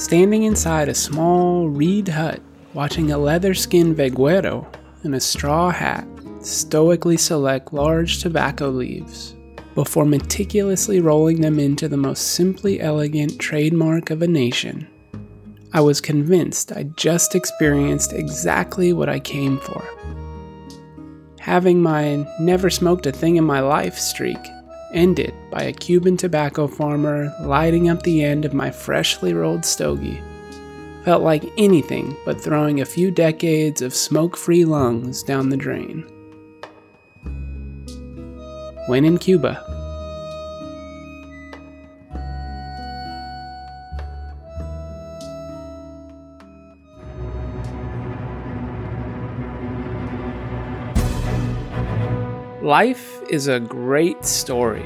standing inside a small reed hut, watching a leather skinned veguero in a straw hat stoically select large tobacco leaves before meticulously rolling them into the most simply elegant trademark of a nation. I was convinced I just experienced exactly what I came for. Having my never smoked a thing in my life streak ended by a Cuban tobacco farmer lighting up the end of my freshly rolled stogie felt like anything but throwing a few decades of smoke free lungs down the drain. When in Cuba, Life is a great story.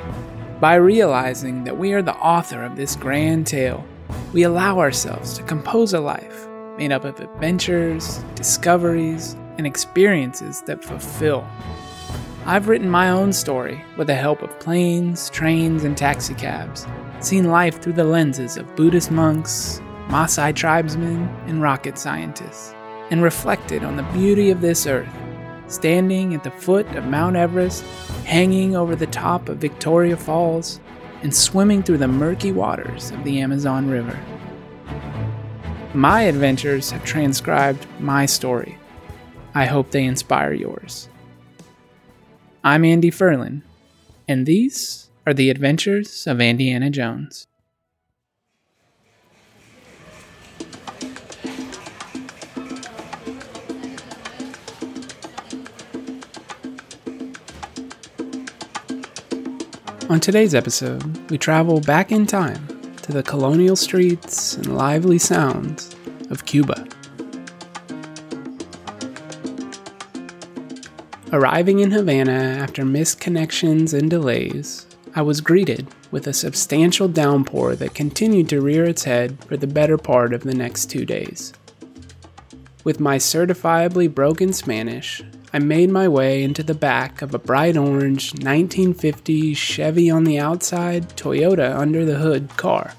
By realizing that we are the author of this grand tale, we allow ourselves to compose a life made up of adventures, discoveries, and experiences that fulfill. I've written my own story with the help of planes, trains, and taxicabs, seen life through the lenses of Buddhist monks, Maasai tribesmen, and rocket scientists, and reflected on the beauty of this earth standing at the foot of Mount Everest, hanging over the top of Victoria Falls, and swimming through the murky waters of the Amazon River. My adventures have transcribed my story. I hope they inspire yours. I'm Andy Ferlin, and these are the adventures of Andyana Jones. On today's episode, we travel back in time to the colonial streets and lively sounds of Cuba. Arriving in Havana after missed connections and delays, I was greeted with a substantial downpour that continued to rear its head for the better part of the next two days. With my certifiably broken Spanish, I made my way into the back of a bright orange 1950 Chevy on the outside, Toyota under the hood car,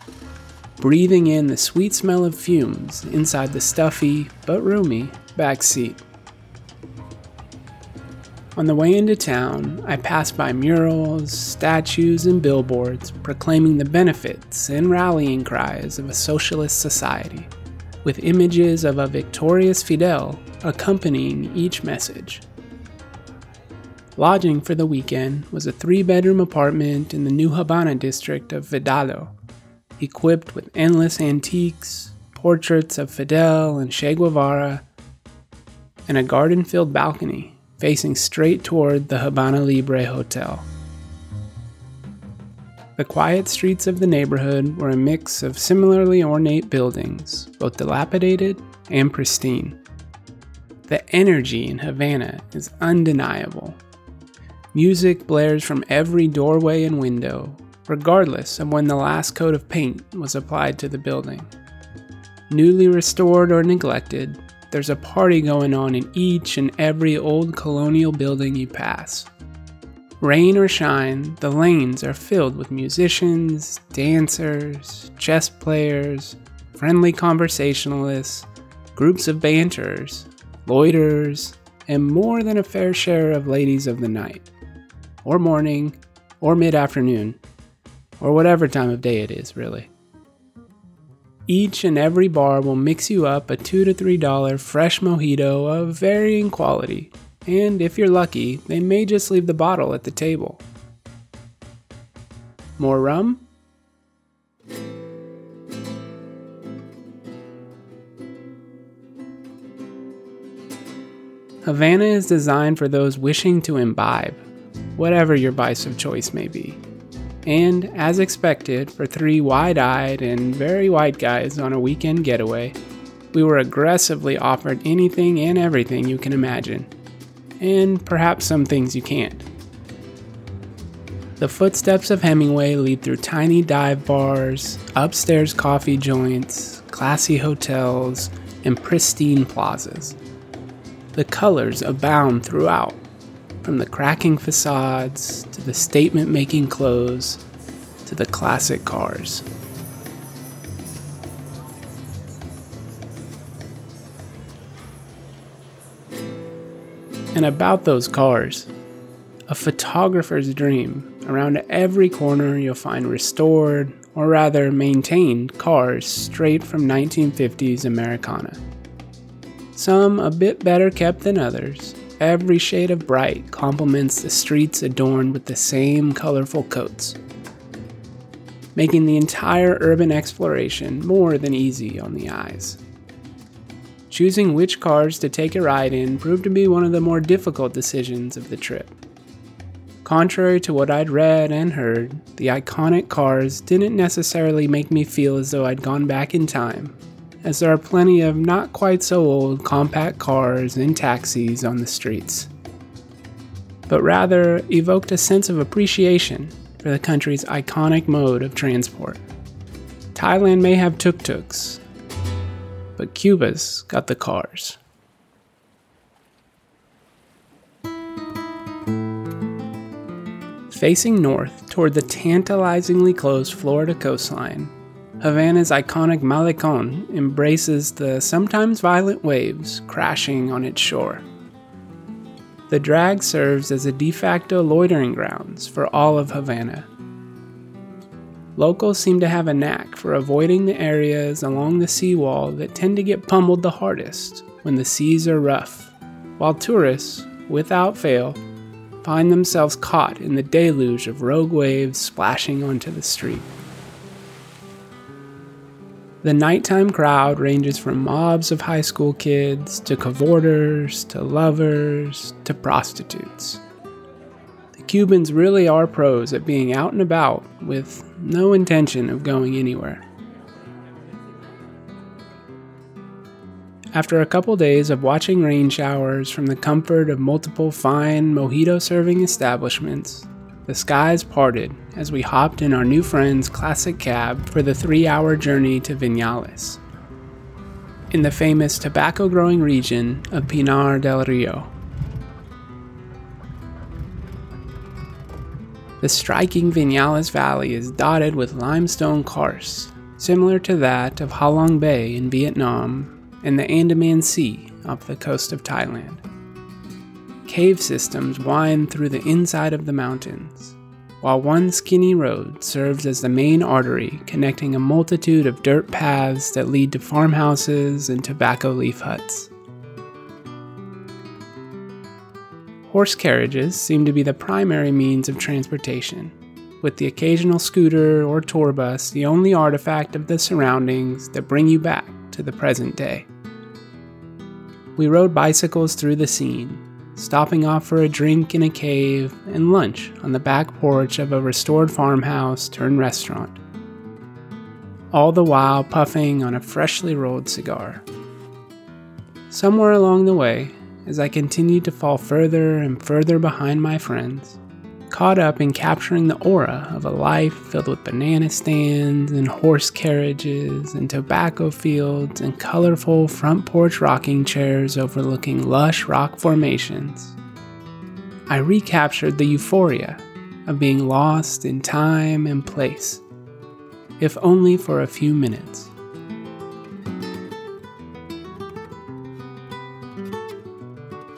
breathing in the sweet smell of fumes inside the stuffy but roomy back seat. On the way into town, I passed by murals, statues, and billboards proclaiming the benefits and rallying cries of a socialist society, with images of a victorious Fidel accompanying each message. Lodging for the weekend was a three bedroom apartment in the New Havana district of Vedado, equipped with endless antiques, portraits of Fidel and Che Guevara, and a garden filled balcony facing straight toward the Havana Libre Hotel. The quiet streets of the neighborhood were a mix of similarly ornate buildings, both dilapidated and pristine. The energy in Havana is undeniable. Music blares from every doorway and window, regardless of when the last coat of paint was applied to the building. Newly restored or neglected, there's a party going on in each and every old colonial building you pass. Rain or shine, the lanes are filled with musicians, dancers, chess players, friendly conversationalists, groups of banterers, loiterers, and more than a fair share of ladies of the night, or morning, or mid afternoon, or whatever time of day it is, really. Each and every bar will mix you up a 2 to $3 fresh mojito of varying quality, and if you're lucky, they may just leave the bottle at the table. More rum? Havana is designed for those wishing to imbibe, whatever your vice of choice may be. And, as expected, for three wide eyed and very white guys on a weekend getaway, we were aggressively offered anything and everything you can imagine, and perhaps some things you can't. The footsteps of Hemingway lead through tiny dive bars, upstairs coffee joints, classy hotels, and pristine plazas. The colors abound throughout, from the cracking facades to the statement making clothes to the classic cars. And about those cars, a photographer's dream. Around every corner, you'll find restored, or rather maintained, cars straight from 1950s Americana. Some a bit better kept than others. Every shade of bright complements the streets adorned with the same colorful coats, making the entire urban exploration more than easy on the eyes. Choosing which cars to take a ride in proved to be one of the more difficult decisions of the trip. Contrary to what I'd read and heard, the iconic cars didn't necessarily make me feel as though I'd gone back in time, as there are plenty of not quite so old compact cars and taxis on the streets, but rather evoked a sense of appreciation for the country's iconic mode of transport. Thailand may have tuk tuks, but Cuba's got the cars. Facing north toward the tantalizingly close Florida coastline, Havana's iconic Malecon embraces the sometimes violent waves crashing on its shore. The drag serves as a de facto loitering grounds for all of Havana, Locals seem to have a knack for avoiding the areas along the seawall that tend to get pummeled the hardest when the seas are rough, while tourists, without fail, find themselves caught in the deluge of rogue waves splashing onto the street. The nighttime crowd ranges from mobs of high school kids to cavorters to lovers to prostitutes. Cubans really are pros at being out and about with no intention of going anywhere. After a couple days of watching rain showers from the comfort of multiple fine mojito serving establishments, the skies parted as we hopped in our new friend's classic cab for the three hour journey to Vinales, in the famous tobacco growing region of Pinar del Rio. The striking Vinales Valley is dotted with limestone karst, similar to that of Halong Bay in Vietnam and the Andaman Sea off the coast of Thailand. Cave systems wind through the inside of the mountains, while one skinny road serves as the main artery connecting a multitude of dirt paths that lead to farmhouses and tobacco leaf huts. Horse carriages seem to be the primary means of transportation, with the occasional scooter or tour bus the only artifact of the surroundings that bring you back to the present day. We rode bicycles through the scene, stopping off for a drink in a cave and lunch on the back porch of a restored farmhouse turned restaurant. All the while puffing on a freshly rolled cigar. Somewhere along the way, as I continued to fall further and further behind my friends, caught up in capturing the aura of a life filled with banana stands and horse carriages and tobacco fields and colorful front porch rocking chairs overlooking lush rock formations. I recaptured the euphoria of being lost in time and place, if only for a few minutes.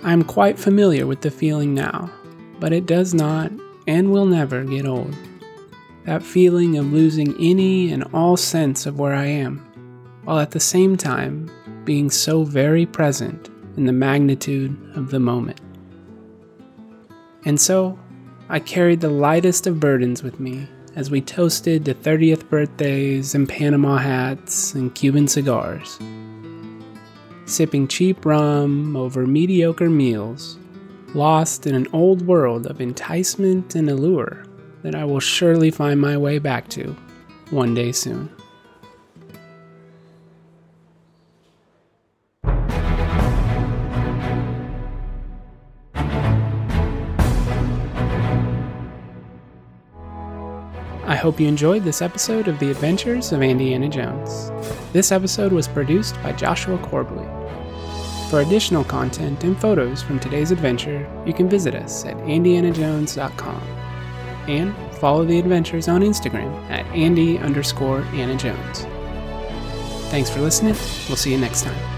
I am quite familiar with the feeling now, but it does not and will never get old. That feeling of losing any and all sense of where I am, while at the same time being so very present in the magnitude of the moment. And so, I carried the lightest of burdens with me as we toasted to 30th birthdays and Panama hats and Cuban cigars sipping cheap rum over mediocre meals, lost in an old world of enticement and allure that I will surely find my way back to one day soon. I hope you enjoyed this episode of The Adventures of Andyana Jones. This episode was produced by Joshua Corbley. For additional content and photos from today's adventure, you can visit us at andyanajones.com and follow the adventures on Instagram at andy underscore Anna Jones. Thanks for listening. We'll see you next time.